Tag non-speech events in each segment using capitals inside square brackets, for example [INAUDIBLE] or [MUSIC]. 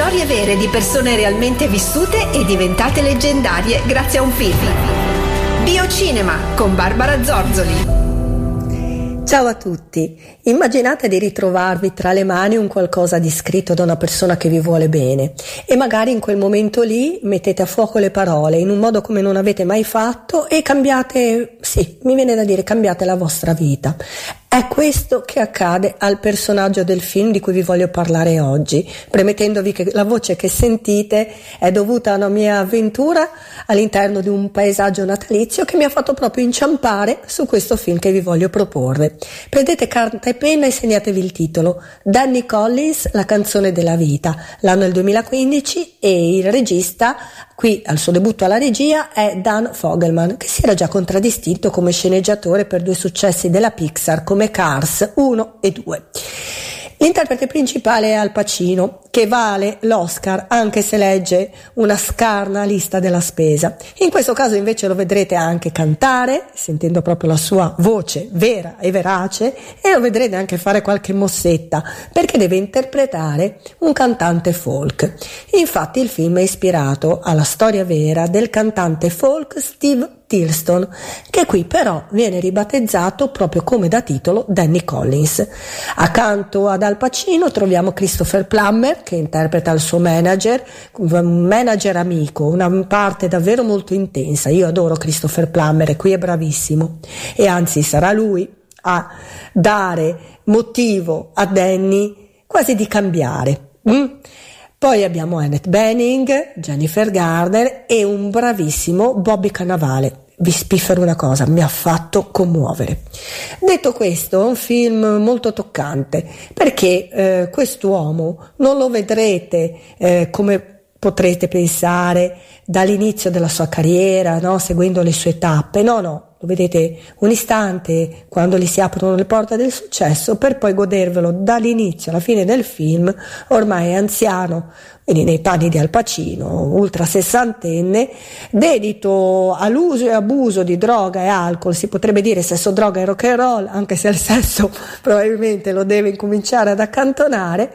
Storie vere di persone realmente vissute e diventate leggendarie grazie a un film. Biocinema con Barbara Zorzoli. Ciao a tutti, immaginate di ritrovarvi tra le mani un qualcosa di scritto da una persona che vi vuole bene e magari in quel momento lì mettete a fuoco le parole in un modo come non avete mai fatto e cambiate, sì, mi viene da dire cambiate la vostra vita. È questo che accade al personaggio del film di cui vi voglio parlare oggi, premettendovi che la voce che sentite è dovuta a una mia avventura all'interno di un paesaggio natalizio che mi ha fatto proprio inciampare su questo film che vi voglio proporre. Prendete carta e penna e segnatevi il titolo. Danny Collins, La canzone della vita. L'anno è il 2015 e il regista Qui al suo debutto alla regia è Dan Fogelman, che si era già contraddistinto come sceneggiatore per due successi della Pixar come Cars 1 e 2. L'interprete principale è Al Pacino, che vale l'Oscar anche se legge una scarna lista della spesa. In questo caso invece lo vedrete anche cantare, sentendo proprio la sua voce vera e verace, e lo vedrete anche fare qualche mossetta, perché deve interpretare un cantante folk. Infatti il film è ispirato alla storia vera del cantante folk Steve Tilston, che qui però viene ribattezzato proprio come da titolo Danny Collins. Accanto ad Al Pacino troviamo Christopher Plummer che interpreta il suo manager, un manager amico, una parte davvero molto intensa. Io adoro Christopher Plummer qui è bravissimo e anzi sarà lui a dare motivo a Danny quasi di cambiare. Mm? Poi abbiamo Annette Benning, Jennifer Garner e un bravissimo Bobby Cannavale. Vi spiffero una cosa, mi ha fatto commuovere. Detto questo, è un film molto toccante perché eh, quest'uomo non lo vedrete eh, come potrete pensare dall'inizio della sua carriera, no? seguendo le sue tappe. No, no, lo vedete un istante quando gli si aprono le porte del successo per poi godervelo dall'inizio alla fine del film, ormai anziano, quindi nei panni di Al Pacino, ultra sessantenne, dedito all'uso e abuso di droga e alcol, si potrebbe dire sesso, droga e rock and roll, anche se il sesso [LAUGHS] probabilmente lo deve incominciare ad accantonare,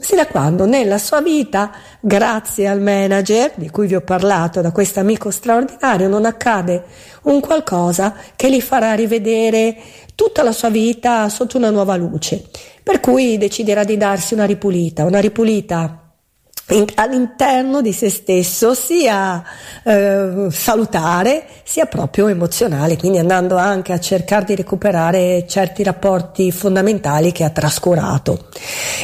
Sino a quando nella sua vita, grazie al manager di cui vi ho parlato, da questo amico straordinario, non accade un qualcosa che gli farà rivedere tutta la sua vita sotto una nuova luce. Per cui deciderà di darsi una ripulita, una ripulita all'interno di se stesso sia eh, salutare sia proprio emozionale, quindi andando anche a cercare di recuperare certi rapporti fondamentali che ha trascurato.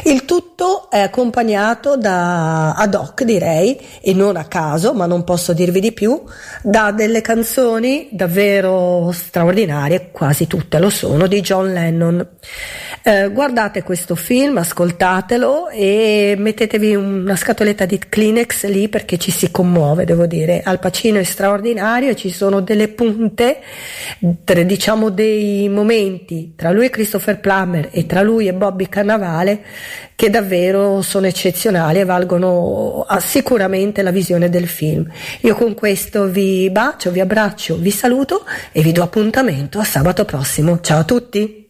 Il tutto è accompagnato da ad hoc direi e non a caso, ma non posso dirvi di più, da delle canzoni davvero straordinarie, quasi tutte lo sono, di John Lennon. Eh, guardate questo film, ascoltatelo e mettetevi una scatoletta di Kleenex lì perché ci si commuove, devo dire. Al Pacino è straordinario e ci sono delle punte, diciamo dei momenti tra lui e Christopher Plummer e tra lui e Bobby Cannavale che davvero sono eccezionali e valgono sicuramente la visione del film. Io con questo vi bacio, vi abbraccio, vi saluto e vi do appuntamento a sabato prossimo. Ciao a tutti!